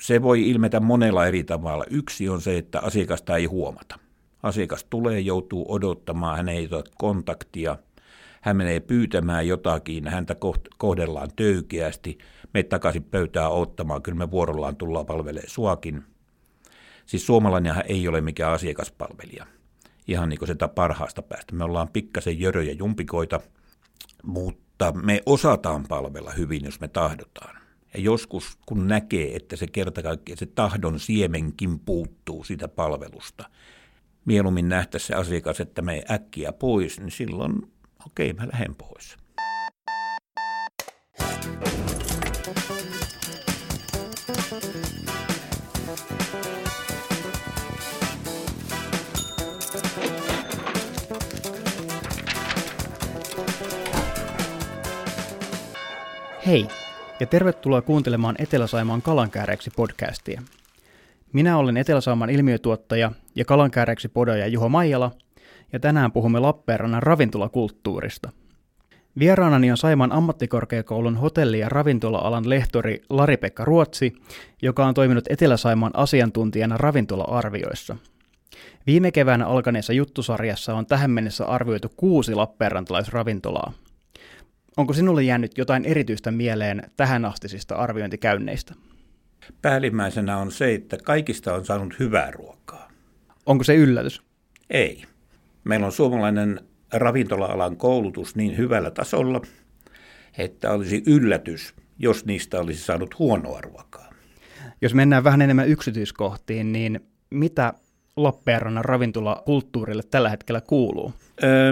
Se voi ilmetä monella eri tavalla. Yksi on se, että asiakasta ei huomata. Asiakas tulee, joutuu odottamaan, hän ei ota kontaktia, hän menee pyytämään jotakin, häntä kohdellaan töykeästi, me takaisin pöytään ottamaan, kyllä me vuorollaan tullaan palvelee suakin. Siis suomalainenhan ei ole mikään asiakaspalvelija, ihan niin kuin sitä parhaasta päästä. Me ollaan pikkasen jöröjä jumpikoita, mutta me osataan palvella hyvin, jos me tahdotaan. Ja joskus, kun näkee, että se kerta kaikkiaan se tahdon siemenkin puuttuu siitä palvelusta, mieluummin nähtäisi se asiakas, että me äkkiä pois, niin silloin okei, okay, mä lähden pois. Hei, ja tervetuloa kuuntelemaan Etelä-Saimaan kalankääreeksi podcastia. Minä olen Etelä-Saimaan ilmiötuottaja ja kalankääreeksi podaja Juho Maijala, ja tänään puhumme Lappeenrannan ravintolakulttuurista. Vieraanani on Saimaan ammattikorkeakoulun hotelli- ja ravintola-alan lehtori Lari-Pekka Ruotsi, joka on toiminut Etelä-Saimaan asiantuntijana ravintola-arvioissa. Viime keväänä alkaneessa juttusarjassa on tähän mennessä arvioitu kuusi lappeenrantalaisravintolaa – Onko sinulle jäänyt jotain erityistä mieleen tähän astisista arviointikäynneistä? Päällimmäisenä on se, että kaikista on saanut hyvää ruokaa. Onko se yllätys? Ei. Meillä on suomalainen ravintola-alan koulutus niin hyvällä tasolla, että olisi yllätys, jos niistä olisi saanut huonoa ruokaa. Jos mennään vähän enemmän yksityiskohtiin, niin mitä Lappeenrannan ravintolakulttuurille tällä hetkellä kuuluu?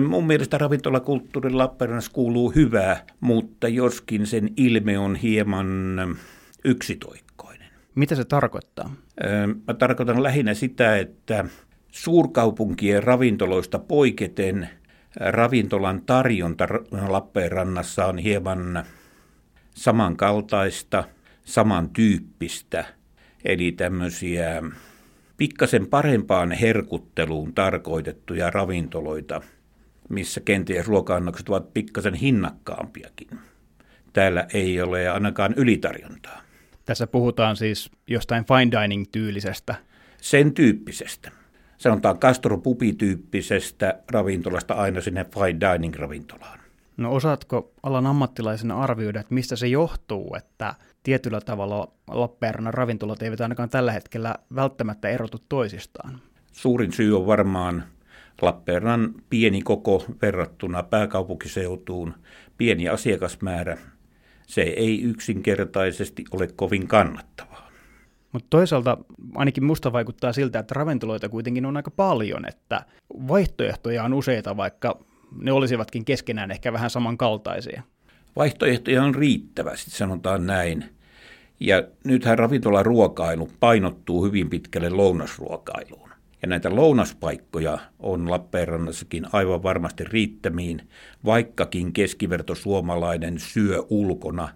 mun mielestä ravintolakulttuuri Lappeenrannassa kuuluu hyvää, mutta joskin sen ilme on hieman yksitoikkoinen. Mitä se tarkoittaa? mä tarkoitan lähinnä sitä, että suurkaupunkien ravintoloista poiketen ravintolan tarjonta Lappeenrannassa on hieman samankaltaista, samantyyppistä, eli tämmöisiä pikkasen parempaan herkutteluun tarkoitettuja ravintoloita, missä kenties ruoka-annokset ovat pikkasen hinnakkaampiakin. Täällä ei ole ainakaan ylitarjontaa. Tässä puhutaan siis jostain fine dining-tyylisestä. Sen tyyppisestä. Sanotaan gastropubi-tyyppisestä ravintolasta aina sinne fine dining-ravintolaan. No osaatko alan ammattilaisena arvioida, että mistä se johtuu, että tietyllä tavalla Lappeenrannan ravintolat eivät ainakaan tällä hetkellä välttämättä erotu toisistaan? Suurin syy on varmaan Lappeenrannan pieni koko verrattuna pääkaupunkiseutuun, pieni asiakasmäärä. Se ei yksinkertaisesti ole kovin kannattavaa. Mutta toisaalta ainakin musta vaikuttaa siltä, että ravintoloita kuitenkin on aika paljon, että vaihtoehtoja on useita, vaikka ne olisivatkin keskenään ehkä vähän samankaltaisia. Vaihtoehtoja on riittävästi, sanotaan näin. Ja nythän ravintolaruokailu painottuu hyvin pitkälle lounasruokailuun. Ja näitä lounaspaikkoja on Lappeenrannassakin aivan varmasti riittämiin, vaikkakin keskiverto suomalainen syö ulkona.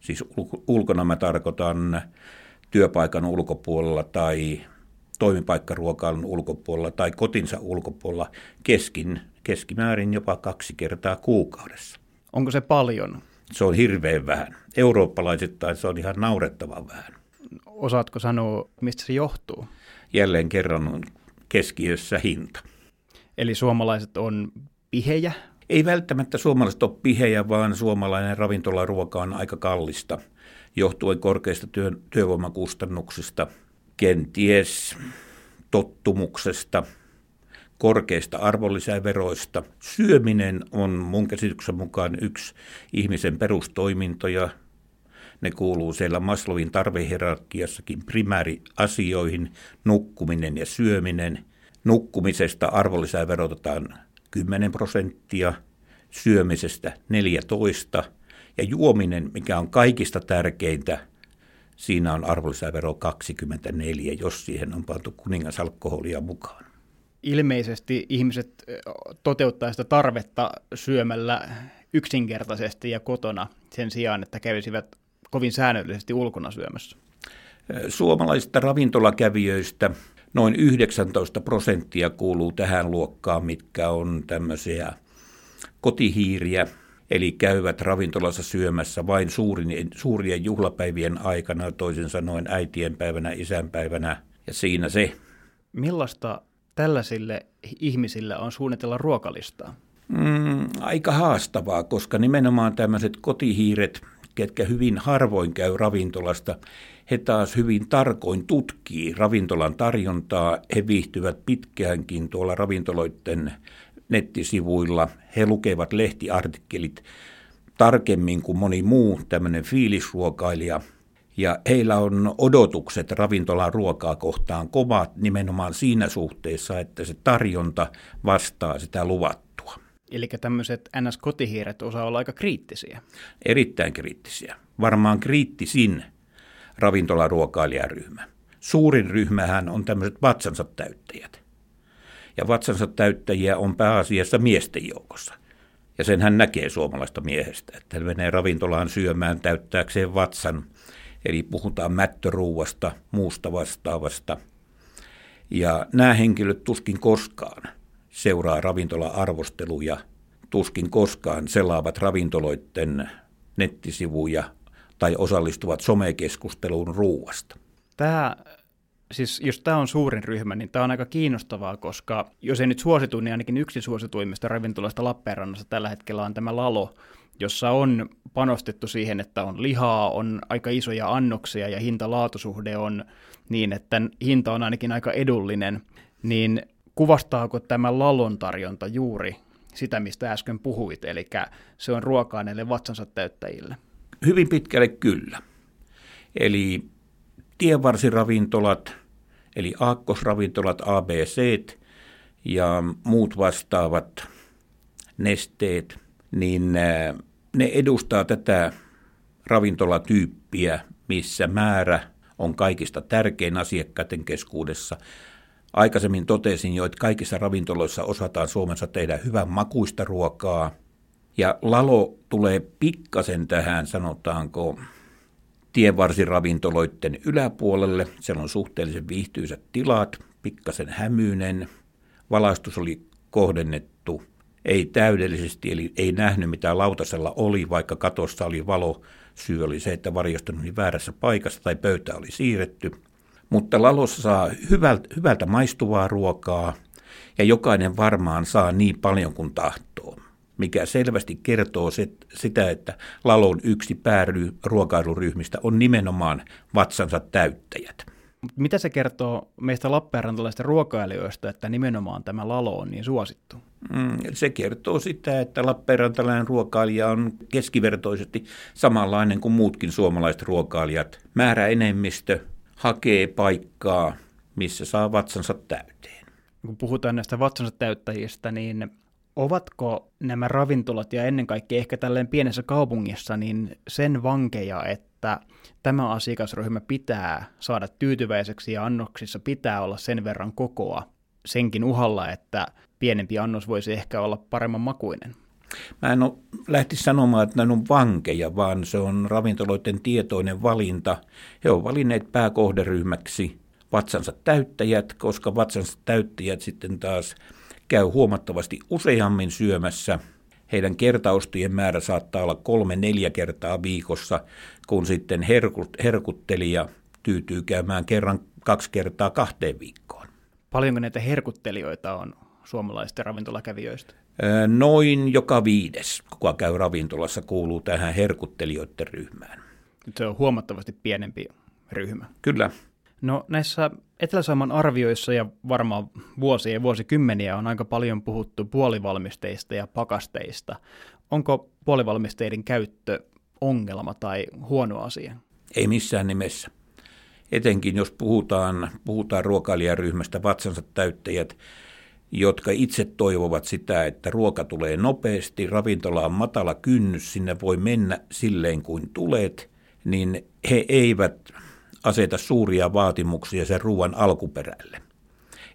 Siis ulkona mä tarkoitan työpaikan ulkopuolella tai toimipaikkaruokailun ulkopuolella tai kotinsa ulkopuolella keskin, keskimäärin jopa kaksi kertaa kuukaudessa. Onko se paljon? Se on hirveän vähän. Eurooppalaisittain se on ihan naurettavan vähän. Osaatko sanoa, mistä se johtuu? Jälleen kerran on keskiössä hinta. Eli suomalaiset on pihejä? Ei välttämättä suomalaiset ole pihejä, vaan suomalainen ravintolaruoka on aika kallista, johtuen korkeista työ, työvoimakustannuksista, kenties tottumuksesta – korkeista arvonlisäveroista. Syöminen on mun käsityksen mukaan yksi ihmisen perustoimintoja. Ne kuuluu siellä Maslowin tarvehierarkiassakin primääriasioihin, nukkuminen ja syöminen. Nukkumisesta arvonlisäverotetaan 10 prosenttia, syömisestä 14 ja juominen, mikä on kaikista tärkeintä, siinä on arvonlisävero 24, jos siihen on pantu kuningasalkoholia mukaan ilmeisesti ihmiset toteuttaa sitä tarvetta syömällä yksinkertaisesti ja kotona sen sijaan, että kävisivät kovin säännöllisesti ulkona syömässä. Suomalaisista ravintolakävijöistä noin 19 prosenttia kuuluu tähän luokkaan, mitkä on tämmöisiä kotihiiriä Eli käyvät ravintolassa syömässä vain suurin, suurien juhlapäivien aikana, toisin sanoen äitienpäivänä, isänpäivänä, ja siinä se. Millaista tällaisille ihmisille on suunnitella ruokalistaa? Mm, aika haastavaa, koska nimenomaan tämmöiset kotihiiret, ketkä hyvin harvoin käy ravintolasta, he taas hyvin tarkoin tutkii ravintolan tarjontaa. He viihtyvät pitkäänkin tuolla ravintoloiden nettisivuilla. He lukevat lehtiartikkelit tarkemmin kuin moni muu tämmöinen fiilisruokailija. Ja heillä on odotukset ravintolan ruokaa kohtaan kovat nimenomaan siinä suhteessa, että se tarjonta vastaa sitä luvattua. Eli tämmöiset NS-kotihiiret osaa olla aika kriittisiä. Erittäin kriittisiä. Varmaan kriittisin ravintolaruokailijaryhmä. Suurin ryhmähän on tämmöiset vatsansa täyttäjät. Ja vatsansa täyttäjiä on pääasiassa miesten joukossa. Ja sen hän näkee suomalaista miehestä, että hän menee ravintolaan syömään täyttääkseen vatsan. Eli puhutaan mättöruuasta, muusta vastaavasta. Ja nämä henkilöt tuskin koskaan seuraa ravintola-arvosteluja, tuskin koskaan selaavat ravintoloiden nettisivuja tai osallistuvat somekeskusteluun ruuasta. Tämä, siis jos tämä on suurin ryhmä, niin tämä on aika kiinnostavaa, koska jos ei nyt suositu, niin ainakin yksi suosituimmista ravintolasta Lappeenrannassa tällä hetkellä on tämä Lalo, jossa on panostettu siihen, että on lihaa, on aika isoja annoksia ja hinta-laatusuhde on niin, että hinta on ainakin aika edullinen, niin kuvastaako tämä Lalon tarjonta juuri sitä, mistä äsken puhuit, eli se on ruokaa näille vatsansa täyttäjille? Hyvin pitkälle kyllä. Eli tienvarsiravintolat, eli aakkosravintolat, ABC ja muut vastaavat nesteet, niin ne edustaa tätä ravintolatyyppiä, missä määrä on kaikista tärkein asiakkaiden keskuudessa. Aikaisemmin totesin jo, että kaikissa ravintoloissa osataan Suomessa tehdä hyvän makuista ruokaa – ja Lalo tulee pikkasen tähän, sanotaanko, tienvarsiravintoloiden yläpuolelle. Siellä on suhteellisen viihtyisät tilat, pikkasen hämyinen. Valaistus oli kohdennettu ei täydellisesti, eli ei nähnyt mitä lautasella oli, vaikka katossa oli valo. Syy oli se, että varjostunut oli väärässä paikassa tai pöytä oli siirretty. Mutta Lalossa saa hyvältä, hyvältä maistuvaa ruokaa ja jokainen varmaan saa niin paljon kuin tahtoo mikä selvästi kertoo sitä, että Lalon yksi pääruokailuryhmistä on nimenomaan vatsansa täyttäjät. Mitä se kertoo meistä Lappeenrantalaisista ruokailijoista, että nimenomaan tämä Lalo on niin suosittu? Mm, se kertoo sitä, että Lappeenrantalainen ruokailija on keskivertoisesti samanlainen kuin muutkin suomalaiset ruokailijat. Määrä enemmistö hakee paikkaa, missä saa vatsansa täyteen. Kun puhutaan näistä vatsansa täyttäjistä, niin Ovatko nämä ravintolat ja ennen kaikkea ehkä tälleen pienessä kaupungissa niin sen vankeja, että tämä asiakasryhmä pitää saada tyytyväiseksi ja annoksissa pitää olla sen verran kokoa senkin uhalla, että pienempi annos voisi ehkä olla paremman makuinen? Mä en ole sanomaan, että nämä on vankeja, vaan se on ravintoloiden tietoinen valinta. He ovat valinneet pääkohderyhmäksi vatsansa täyttäjät, koska vatsansa täyttäjät sitten taas – käy huomattavasti useammin syömässä. Heidän kertaustien määrä saattaa olla kolme-neljä kertaa viikossa, kun sitten herkut, herkuttelija tyytyy käymään kerran kaksi kertaa kahteen viikkoon. Paljonko näitä herkuttelijoita on suomalaisista ravintolakävijöistä? Noin joka viides, kuka käy ravintolassa, kuuluu tähän herkuttelijoiden ryhmään. Nyt se on huomattavasti pienempi ryhmä. Kyllä. No näissä Etelä-Saiman arvioissa ja varmaan vuosia ja vuosikymmeniä on aika paljon puhuttu puolivalmisteista ja pakasteista. Onko puolivalmisteiden käyttö ongelma tai huono asia? Ei missään nimessä. Etenkin jos puhutaan, puhutaan ruokailijaryhmästä vatsansa täyttäjät, jotka itse toivovat sitä, että ruoka tulee nopeasti, ravintola on matala kynnys, sinne voi mennä silleen kuin tulet, niin he eivät aseta suuria vaatimuksia sen ruoan alkuperälle,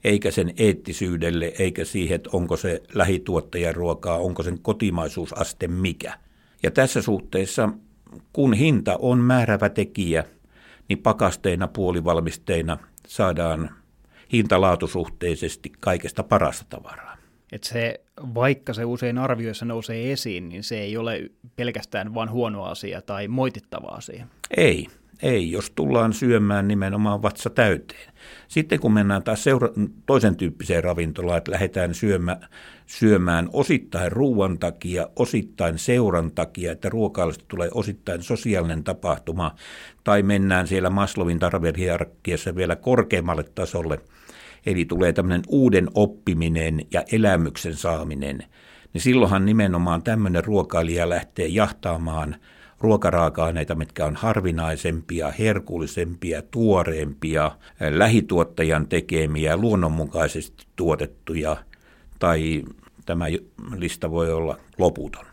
eikä sen eettisyydelle, eikä siihen, että onko se lähituottajan ruokaa, onko sen kotimaisuusaste mikä. Ja tässä suhteessa, kun hinta on määrävä tekijä, niin pakasteina, puolivalmisteina saadaan hintalaatusuhteisesti kaikesta parasta tavaraa. Että se, vaikka se usein arvioissa nousee esiin, niin se ei ole pelkästään vain huono asia tai moitittava asia. Ei, ei, jos tullaan syömään nimenomaan vatsa täyteen. Sitten kun mennään taas seura- toisen tyyppiseen ravintolaan, että lähdetään syömä, syömään osittain ruoan takia, osittain seuran takia, että ruokailusta tulee osittain sosiaalinen tapahtuma, tai mennään siellä Maslovin tarvehierarkiassa vielä korkeammalle tasolle, eli tulee tämmöinen uuden oppiminen ja elämyksen saaminen, niin silloinhan nimenomaan tämmöinen ruokailija lähtee jahtaamaan – ruokaraaka-aineita, mitkä on harvinaisempia, herkullisempia, tuoreempia, lähituottajan tekemiä, luonnonmukaisesti tuotettuja, tai tämä lista voi olla loputon.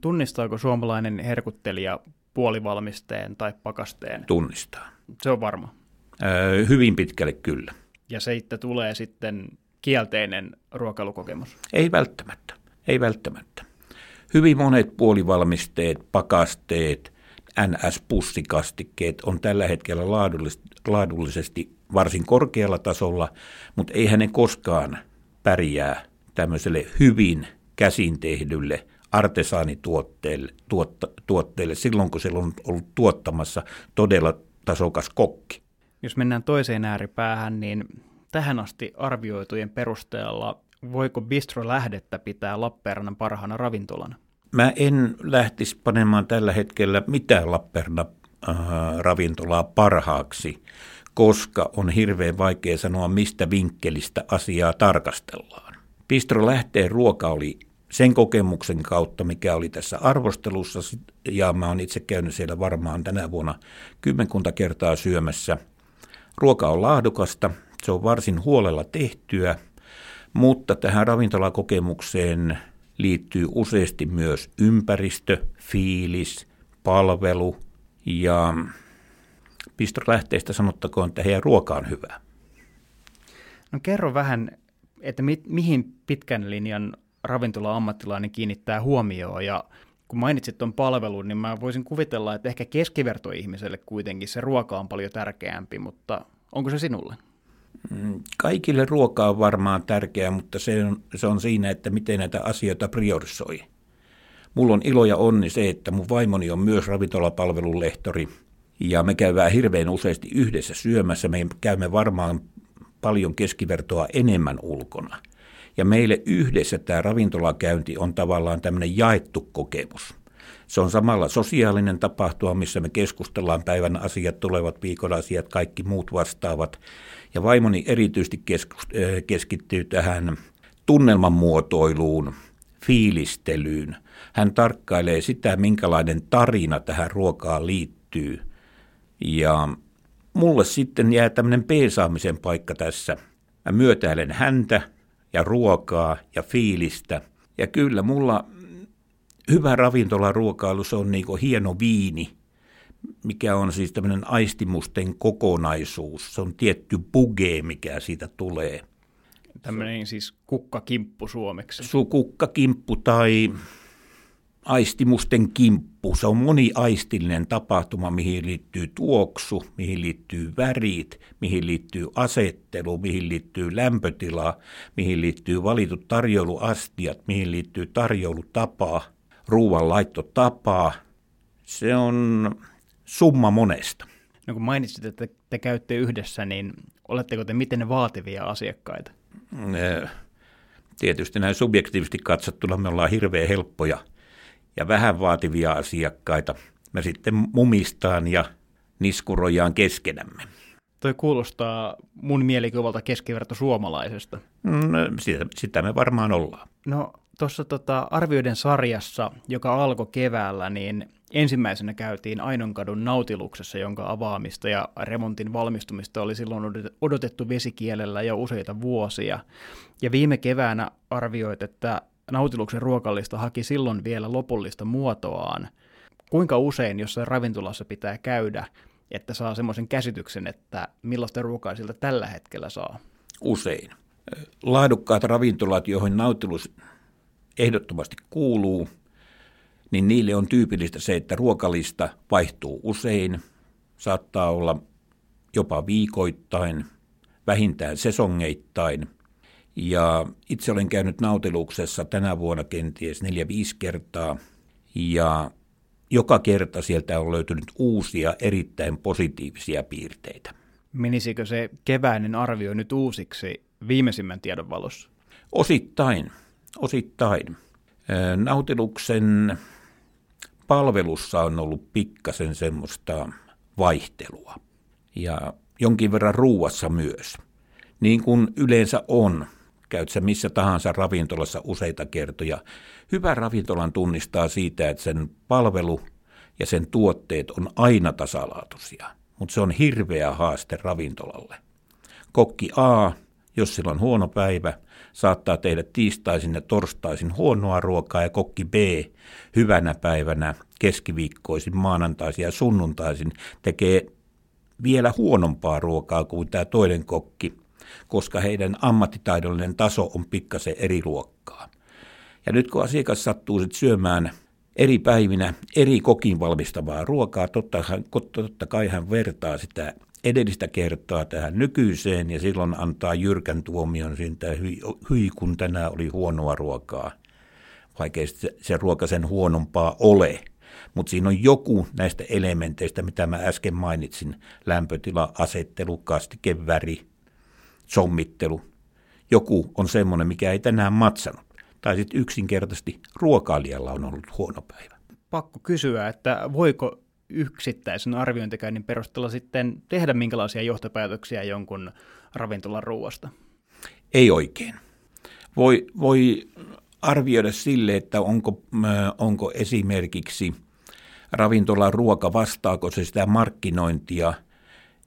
Tunnistaako suomalainen herkuttelija puolivalmisteen tai pakasteen? Tunnistaa. Se on varma. Öö, hyvin pitkälle kyllä. Ja se että tulee sitten kielteinen ruokailukokemus? Ei välttämättä. Ei välttämättä. Hyvin monet puolivalmisteet, pakasteet, NS-pussikastikkeet on tällä hetkellä laadullisesti varsin korkealla tasolla, mutta eihän ne koskaan pärjää tämmöiselle hyvin käsin tehdylle artesaanituotteelle tuotta, tuotteelle silloin, kun se on ollut tuottamassa todella tasokas kokki. Jos mennään toiseen ääripäähän, niin tähän asti arvioitujen perusteella voiko Bistro Lähdettä pitää Lappeenrannan parhaana ravintolana? Mä en lähtisi panemaan tällä hetkellä mitään Lappeenrannan-ravintolaa parhaaksi, koska on hirveän vaikea sanoa, mistä vinkkelistä asiaa tarkastellaan. Bistro Lähteen ruoka oli sen kokemuksen kautta, mikä oli tässä arvostelussa, ja mä oon itse käynyt siellä varmaan tänä vuonna kymmenkunta kertaa syömässä. Ruoka on laadukasta, se on varsin huolella tehtyä, mutta tähän ravintolakokemukseen liittyy useasti myös ympäristö, fiilis, palvelu ja lähteistä sanottakoon, että heidän ruoka on hyvä. No kerro vähän, että mi- mihin pitkän linjan ravintola-ammattilainen kiinnittää huomioon ja kun mainitsit tuon palvelun, niin mä voisin kuvitella, että ehkä keskivertoihmiselle kuitenkin se ruoka on paljon tärkeämpi, mutta onko se sinulle? Mm, kaikille ruoka on varmaan tärkeää, mutta se on, se on siinä, että miten näitä asioita priorisoi. Mulla on ilo ja onni se, että mun vaimoni on myös ravintolapalvelun lehtori ja me käydään hirveän useasti yhdessä syömässä. Me käymme varmaan paljon keskivertoa enemmän ulkona. Ja meille yhdessä tämä ravintolakäynti on tavallaan tämmöinen jaettu kokemus. Se on samalla sosiaalinen tapahtuma, missä me keskustellaan päivän asiat, tulevat viikon asiat, kaikki muut vastaavat. Ja vaimoni erityisesti keskittyy tähän tunnelman muotoiluun, fiilistelyyn. Hän tarkkailee sitä, minkälainen tarina tähän ruokaan liittyy. Ja mulle sitten jää tämmöinen peesaamisen paikka tässä. Mä myötäilen häntä ja ruokaa ja fiilistä. Ja kyllä mulla hyvä ravintolaruokailu, se on niin hieno viini – mikä on siis tämmöinen aistimusten kokonaisuus. Se on tietty buge, mikä siitä tulee. Tämmöinen siis kukkakimppu suomeksi. Su kukkakimppu tai aistimusten kimppu. Se on moniaistillinen tapahtuma, mihin liittyy tuoksu, mihin liittyy värit, mihin liittyy asettelu, mihin liittyy lämpötila, mihin liittyy valitut tarjouluastiat, mihin liittyy tarjoulutapa, ruuanlaittotapa. Se on summa monesta. No kun mainitsit, että te käytte yhdessä, niin oletteko te miten vaativia asiakkaita? Tietysti näin subjektiivisesti katsottuna me ollaan hirveän helppoja ja vähän vaativia asiakkaita. Me sitten mumistaan ja niskurojaan keskenämme. Toi kuulostaa mun mielikuvalta keskiverto suomalaisesta. No, sitä, sitä me varmaan ollaan. No tuossa tota arvioiden sarjassa, joka alkoi keväällä, niin ensimmäisenä käytiin Ainonkadun nautiluksessa, jonka avaamista ja remontin valmistumista oli silloin odotettu vesikielellä jo useita vuosia. Ja viime keväänä arvioit, että nautiluksen ruokallista haki silloin vielä lopullista muotoaan. Kuinka usein jossain ravintolassa pitää käydä, että saa semmoisen käsityksen, että millaista ruokaa siltä tällä hetkellä saa? Usein. Laadukkaat ravintolat, joihin nautilus ehdottomasti kuuluu, niin niille on tyypillistä se, että ruokalista vaihtuu usein, saattaa olla jopa viikoittain, vähintään sesongeittain. Ja itse olen käynyt nautiluksessa tänä vuonna kenties neljä viisi kertaa ja joka kerta sieltä on löytynyt uusia erittäin positiivisia piirteitä. Menisikö se keväinen arvio nyt uusiksi viimeisimmän tiedon valossa? Osittain, osittain. Nautiluksen palvelussa on ollut pikkasen semmoista vaihtelua ja jonkin verran ruuassa myös. Niin kuin yleensä on, käyt sä missä tahansa ravintolassa useita kertoja. Hyvä ravintolan tunnistaa siitä, että sen palvelu ja sen tuotteet on aina tasalaatuisia, mutta se on hirveä haaste ravintolalle. Kokki A, jos sillä on huono päivä, saattaa tehdä tiistaisin ja torstaisin huonoa ruokaa ja kokki B hyvänä päivänä keskiviikkoisin, maanantaisin ja sunnuntaisin tekee vielä huonompaa ruokaa kuin tämä toinen kokki, koska heidän ammattitaidollinen taso on pikkasen eri luokkaa. Ja nyt kun asiakas sattuu sitten syömään eri päivinä eri kokin valmistavaa ruokaa, totta, totta kai hän vertaa sitä edellistä kertaa tähän nykyiseen ja silloin antaa jyrkän tuomion siitä, hyi, hyi kun tänään oli huonoa ruokaa, vaikka se, ruoka sen huonompaa ole. Mutta siinä on joku näistä elementeistä, mitä mä äsken mainitsin, lämpötila, asettelu, kastike, väri, sommittelu. Joku on semmoinen, mikä ei tänään matsannut. Tai sitten yksinkertaisesti ruokailijalla on ollut huono päivä. Pakko kysyä, että voiko yksittäisen arviointikäynnin perusteella sitten tehdä minkälaisia johtopäätöksiä jonkun ravintolan ruoasta? Ei oikein. Voi, voi arvioida sille, että onko, onko esimerkiksi ravintolan ruoka, vastaako se sitä markkinointia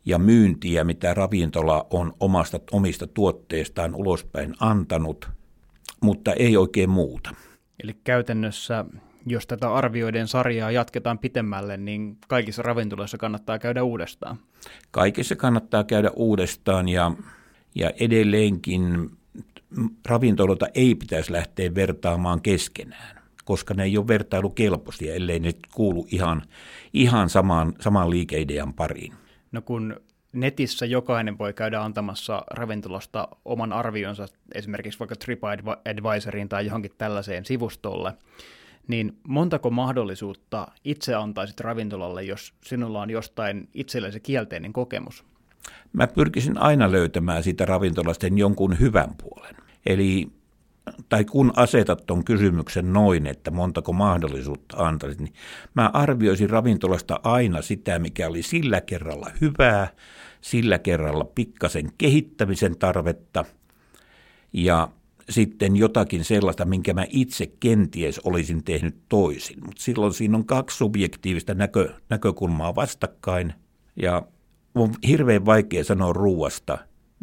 ja myyntiä, mitä ravintola on omasta, omista tuotteistaan ulospäin antanut, mutta ei oikein muuta. Eli käytännössä jos tätä arvioiden sarjaa jatketaan pitemmälle, niin kaikissa ravintoloissa kannattaa käydä uudestaan. Kaikissa kannattaa käydä uudestaan ja, ja edelleenkin ravintoloita ei pitäisi lähteä vertaamaan keskenään, koska ne ei ole vertailukelpoisia, ellei ne kuulu ihan, ihan samaan, samaan liikeidean pariin. No kun netissä jokainen voi käydä antamassa ravintolasta oman arvionsa esimerkiksi vaikka TripAdvisoriin tai johonkin tällaiseen sivustolle, niin montako mahdollisuutta itse antaisit ravintolalle, jos sinulla on jostain itsellesi kielteinen kokemus? Mä pyrkisin aina löytämään siitä ravintolasten jonkun hyvän puolen. Eli tai kun asetat tuon kysymyksen noin, että montako mahdollisuutta antaisit, niin mä arvioisin ravintolasta aina sitä, mikä oli sillä kerralla hyvää, sillä kerralla pikkasen kehittämisen tarvetta ja sitten jotakin sellaista, minkä mä itse kenties olisin tehnyt toisin. Mutta silloin siinä on kaksi subjektiivista näkö, näkökulmaa vastakkain ja on hirveän vaikea sanoa ruuasta,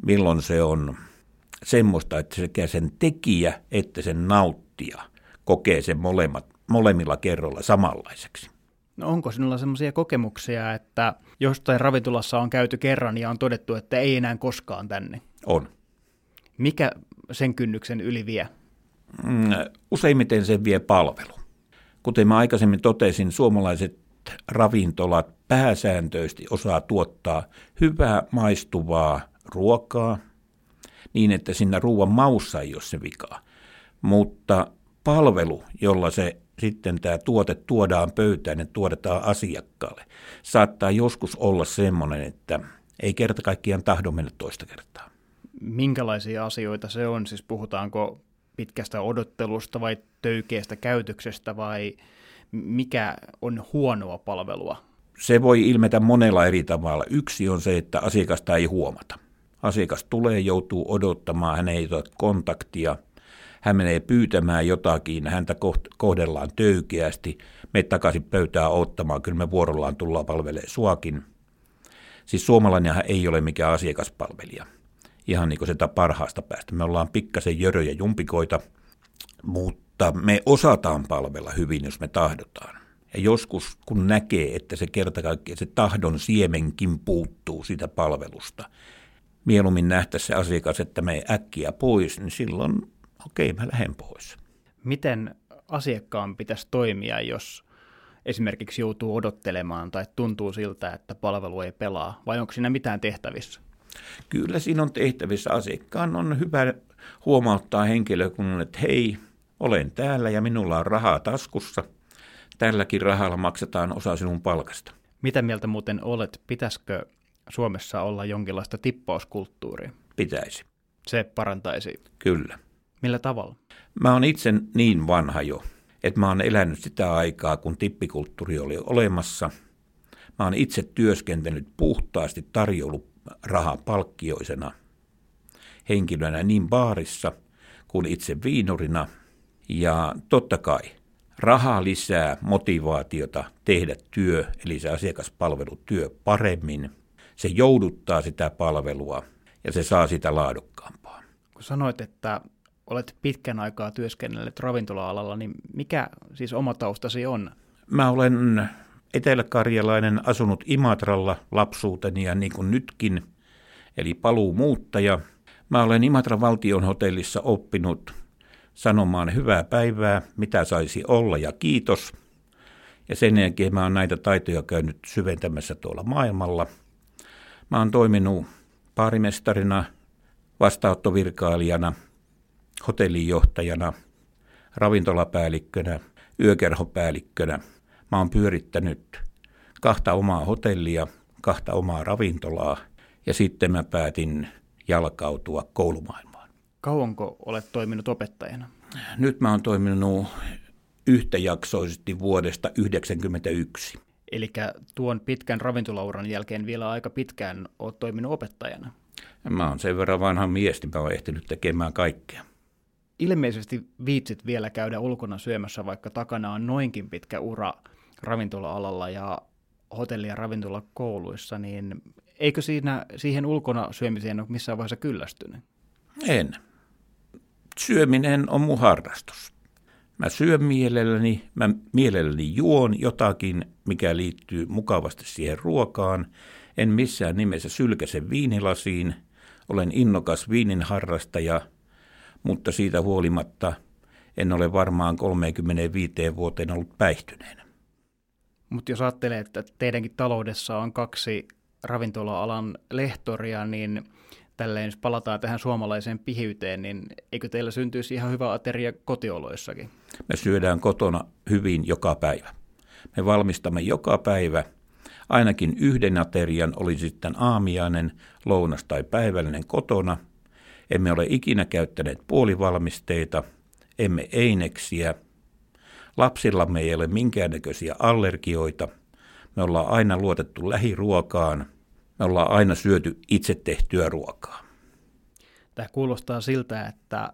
milloin se on semmoista, että sekä sen tekijä että sen nauttija kokee sen molemmat, molemmilla kerroilla samanlaiseksi. No onko sinulla sellaisia kokemuksia, että jostain ravintolassa on käyty kerran ja on todettu, että ei enää koskaan tänne? On. Mikä sen kynnyksen yli vie? Mm, useimmiten se vie palvelu. Kuten mä aikaisemmin totesin, suomalaiset ravintolat pääsääntöisesti osaa tuottaa hyvää maistuvaa ruokaa niin, että siinä ruoan maussa ei ole se vika. Mutta palvelu, jolla se sitten tämä tuote tuodaan pöytään ja tuodetaan asiakkaalle, saattaa joskus olla semmoinen, että ei kerta kaikkiaan tahdo mennä toista kertaa minkälaisia asioita se on? Siis puhutaanko pitkästä odottelusta vai töykeästä käytöksestä vai mikä on huonoa palvelua? Se voi ilmetä monella eri tavalla. Yksi on se, että asiakasta ei huomata. Asiakas tulee, joutuu odottamaan, hän ei ole kontaktia, hän menee pyytämään jotakin, häntä kohdellaan töykeästi, me takaisin pöytään ottamaan, kyllä me vuorollaan tullaan palvelemaan suakin. Siis suomalainenhan ei ole mikään asiakaspalvelija ihan niin kuin sitä parhaasta päästä. Me ollaan pikkasen jöröjä jumpikoita, mutta me osataan palvella hyvin, jos me tahdotaan. Ja joskus, kun näkee, että se kerta kaikkiaan se tahdon siemenkin puuttuu siitä palvelusta, mieluummin nähtäisi se asiakas, että me äkkiä pois, niin silloin okei, mä lähden pois. Miten asiakkaan pitäisi toimia, jos esimerkiksi joutuu odottelemaan tai tuntuu siltä, että palvelu ei pelaa, vai onko siinä mitään tehtävissä? Kyllä siinä on tehtävissä. Asiakkaan on hyvä huomauttaa henkilökunnalle, että hei, olen täällä ja minulla on rahaa taskussa. Tälläkin rahalla maksetaan osa sinun palkasta. Mitä mieltä muuten olet, pitäisikö Suomessa olla jonkinlaista tippauskulttuuria? Pitäisi. Se parantaisi. Kyllä. Millä tavalla? Mä oon itse niin vanha jo, että mä oon elänyt sitä aikaa, kun tippikulttuuri oli olemassa. Mä oon itse työskentellyt puhtaasti tarjoulurahapalkkioisena henkilönä niin baarissa kuin itse viinurina. Ja totta kai raha lisää motivaatiota tehdä työ, eli se asiakaspalvelutyö paremmin. Se jouduttaa sitä palvelua ja se saa sitä laadukkaampaa. Kun sanoit, että olet pitkän aikaa työskennellyt ravintola-alalla, niin mikä siis oma taustasi on? Mä olen eteläkarjalainen, asunut Imatralla lapsuuteni ja niin kuin nytkin, eli paluumuuttaja. Mä olen Imatran valtion hotellissa oppinut sanomaan hyvää päivää, mitä saisi olla ja kiitos. Ja sen jälkeen mä oon näitä taitoja käynyt syventämässä tuolla maailmalla. Mä oon toiminut paarimestarina, vastaanottovirkailijana, hotellijohtajana, ravintolapäällikkönä, yökerhopäällikkönä. Mä oon pyörittänyt kahta omaa hotellia, kahta omaa ravintolaa ja sitten mä päätin jalkautua koulumaailmaan. Kauanko olet toiminut opettajana? Nyt mä oon toiminut yhtäjaksoisesti vuodesta 1991. Eli tuon pitkän ravintolauran jälkeen vielä aika pitkään olet toiminut opettajana. Mä oon sen verran vanha mies, niin mä oon ehtinyt tekemään kaikkea. Ilmeisesti viitsit vielä käydä ulkona syömässä, vaikka takana on noinkin pitkä ura ravintola-alalla ja hotelli- ja ravintolakouluissa, niin eikö siinä, siihen ulkona syömiseen ole missään vaiheessa kyllästynyt? En. Syöminen on mun harrastus. Mä syön mielelläni, mä mielelläni juon jotakin, mikä liittyy mukavasti siihen ruokaan. En missään nimessä sylkäse viinilasiin. Olen innokas viinin harrastaja, mutta siitä huolimatta en ole varmaan 35 vuoteen ollut päihtyneenä. Mutta jos ajattelee, että teidänkin taloudessa on kaksi ravintola-alan lehtoria, niin tälleen jos palataan tähän suomalaiseen pihiyteen, niin eikö teillä syntyisi ihan hyvä ateria kotioloissakin? Me syödään kotona hyvin joka päivä. Me valmistamme joka päivä ainakin yhden aterian, oli sitten aamiainen, lounas tai päivällinen kotona. Emme ole ikinä käyttäneet puolivalmisteita, emme eineksiä. Lapsillamme ei ole minkäännäköisiä allergioita. Me ollaan aina luotettu lähiruokaan. Me ollaan aina syöty itse tehtyä ruokaa. Tämä kuulostaa siltä, että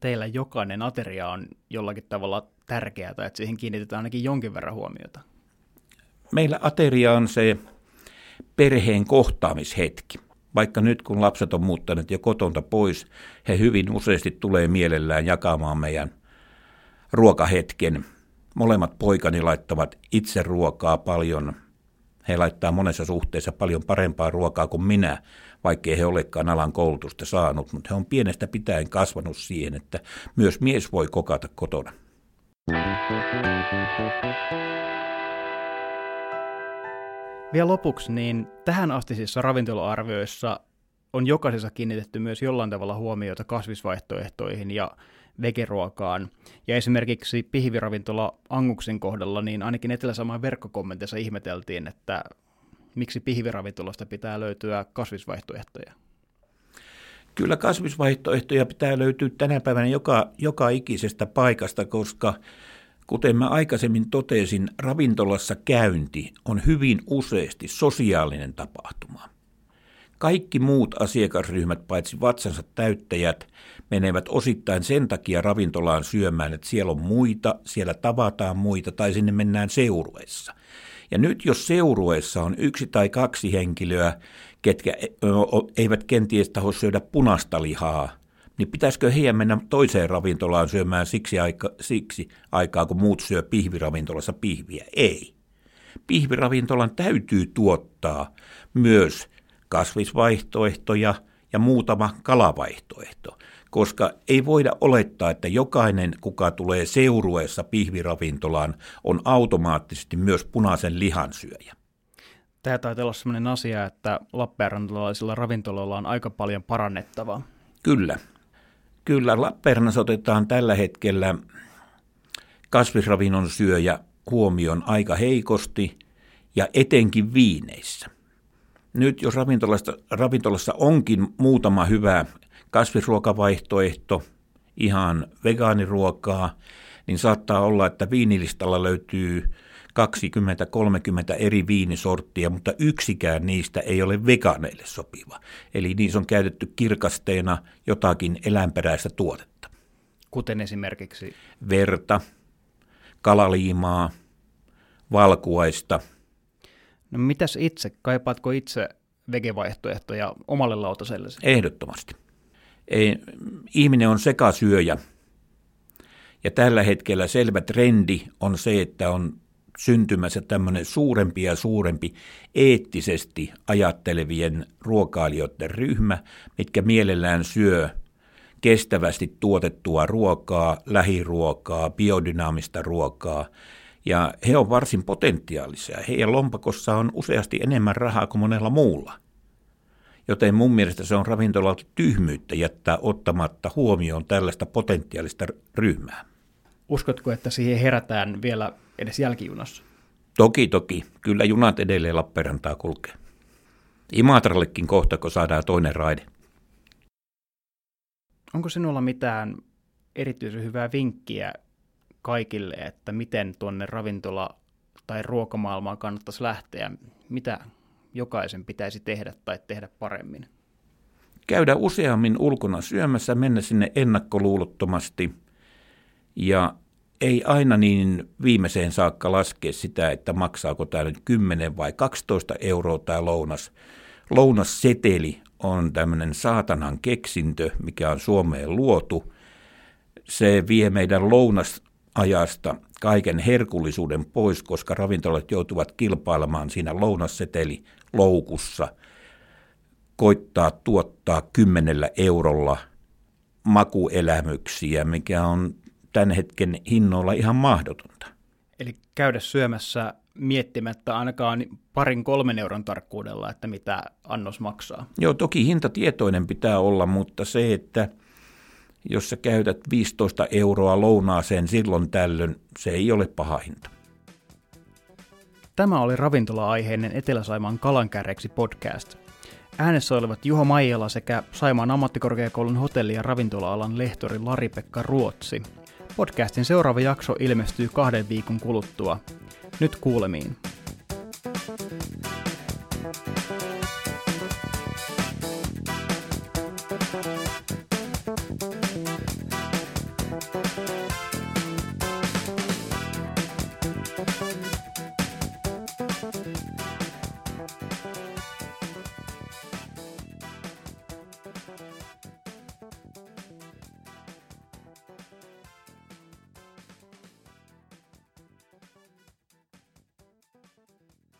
teillä jokainen ateria on jollakin tavalla tärkeää tai että siihen kiinnitetään ainakin jonkin verran huomiota? Meillä ateria on se perheen kohtaamishetki. Vaikka nyt kun lapset on muuttaneet jo kotonta pois, he hyvin useasti tulee mielellään jakamaan meidän ruokahetken. Molemmat poikani laittavat itse ruokaa paljon. He laittaa monessa suhteessa paljon parempaa ruokaa kuin minä, vaikkei he olekaan alan koulutusta saanut, mutta he on pienestä pitäen kasvanut siihen, että myös mies voi kokata kotona. Vielä lopuksi, niin tähän astisissa ravintola-arvioissa on jokaisessa kiinnitetty myös jollain tavalla huomiota kasvisvaihtoehtoihin ja vegeruokaan. Ja esimerkiksi pihviravintola Anguksen kohdalla, niin ainakin Etelä-Samaan verkkokommentissa ihmeteltiin, että miksi pihviravintolasta pitää löytyä kasvisvaihtoehtoja. Kyllä kasvisvaihtoehtoja pitää löytyä tänä päivänä joka, joka ikisestä paikasta, koska kuten mä aikaisemmin totesin, ravintolassa käynti on hyvin useasti sosiaalinen tapahtuma. Kaikki muut asiakasryhmät, paitsi vatsansa täyttäjät, menevät osittain sen takia ravintolaan syömään, että siellä on muita, siellä tavataan muita tai sinne mennään seurueessa. Ja nyt jos seurueessa on yksi tai kaksi henkilöä, ketkä eivät kenties taho syödä punasta lihaa, niin pitäisikö heidän mennä toiseen ravintolaan syömään siksi, aika, siksi aikaa, kun muut syö pihviravintolassa pihviä? Ei. Pihviravintolan täytyy tuottaa myös kasvisvaihtoehtoja ja muutama kalavaihtoehto, koska ei voida olettaa, että jokainen, kuka tulee seurueessa pihviravintolaan, on automaattisesti myös punaisen lihan syöjä. Tämä taitaa olla sellainen asia, että Lappeenrantalaisilla ravintoloilla on aika paljon parannettavaa. Kyllä. Kyllä, Lappeenrannassa otetaan tällä hetkellä kasvisravinnon syöjä huomioon aika heikosti ja etenkin viineissä. Nyt jos ravintolassa, ravintolassa onkin muutama hyvä kasvisruokavaihtoehto, ihan vegaaniruokaa, niin saattaa olla, että viinilistalla löytyy 20-30 eri viinisorttia, mutta yksikään niistä ei ole vegaaneille sopiva. Eli niissä on käytetty kirkasteena jotakin eläinperäistä tuotetta. Kuten esimerkiksi? Verta, kalaliimaa, valkuaista. No mitäs itse? Kaipaatko itse vegevaihtoehtoja omalle lautaselle? Ehdottomasti. Ei, ihminen on sekasyöjä. Ja tällä hetkellä selvä trendi on se, että on syntymässä tämmöinen suurempi ja suurempi eettisesti ajattelevien ruokailijoiden ryhmä, mitkä mielellään syö kestävästi tuotettua ruokaa, lähiruokaa, biodynaamista ruokaa. Ja he on varsin potentiaalisia. Heidän lompakossa on useasti enemmän rahaa kuin monella muulla. Joten mun mielestä se on ravintolalta tyhmyyttä jättää ottamatta huomioon tällaista potentiaalista ryhmää. Uskotko, että siihen herätään vielä edes jälkijunassa? Toki, toki. Kyllä junat edelleen Lappeenrantaa kulkee. Imatrallekin kohta, kun saadaan toinen raide. Onko sinulla mitään erityisen hyvää vinkkiä kaikille, että miten tuonne ravintola- tai ruokamaailmaan kannattaisi lähteä? Mitä jokaisen pitäisi tehdä tai tehdä paremmin? Käydä useammin ulkona syömässä, mennä sinne ennakkoluulottomasti ja ei aina niin viimeiseen saakka laskea sitä, että maksaako tämä nyt 10 vai 12 euroa tämä lounas. Lounasseteli on tämmöinen saatanan keksintö, mikä on Suomeen luotu. Se vie meidän lounasajasta kaiken herkullisuuden pois, koska ravintolat joutuvat kilpailemaan siinä lounasseteli loukussa, koittaa tuottaa kymmenellä eurolla makuelämyksiä, mikä on tämän hetken hinnoilla ihan mahdotonta. Eli käydä syömässä miettimättä ainakaan parin kolmen euron tarkkuudella, että mitä annos maksaa. Joo, toki hintatietoinen pitää olla, mutta se, että jos sä käytät 15 euroa lounaaseen silloin tällöin, se ei ole paha hinta. Tämä oli ravintola-aiheinen Etelä-Saimaan kalankärreksi podcast. Äänessä olivat Juho Maijala sekä Saimaan ammattikorkeakoulun hotelli- ja ravintola-alan lehtori Lari-Pekka Ruotsi. Podcastin seuraava jakso ilmestyy kahden viikon kuluttua. Nyt kuulemiin.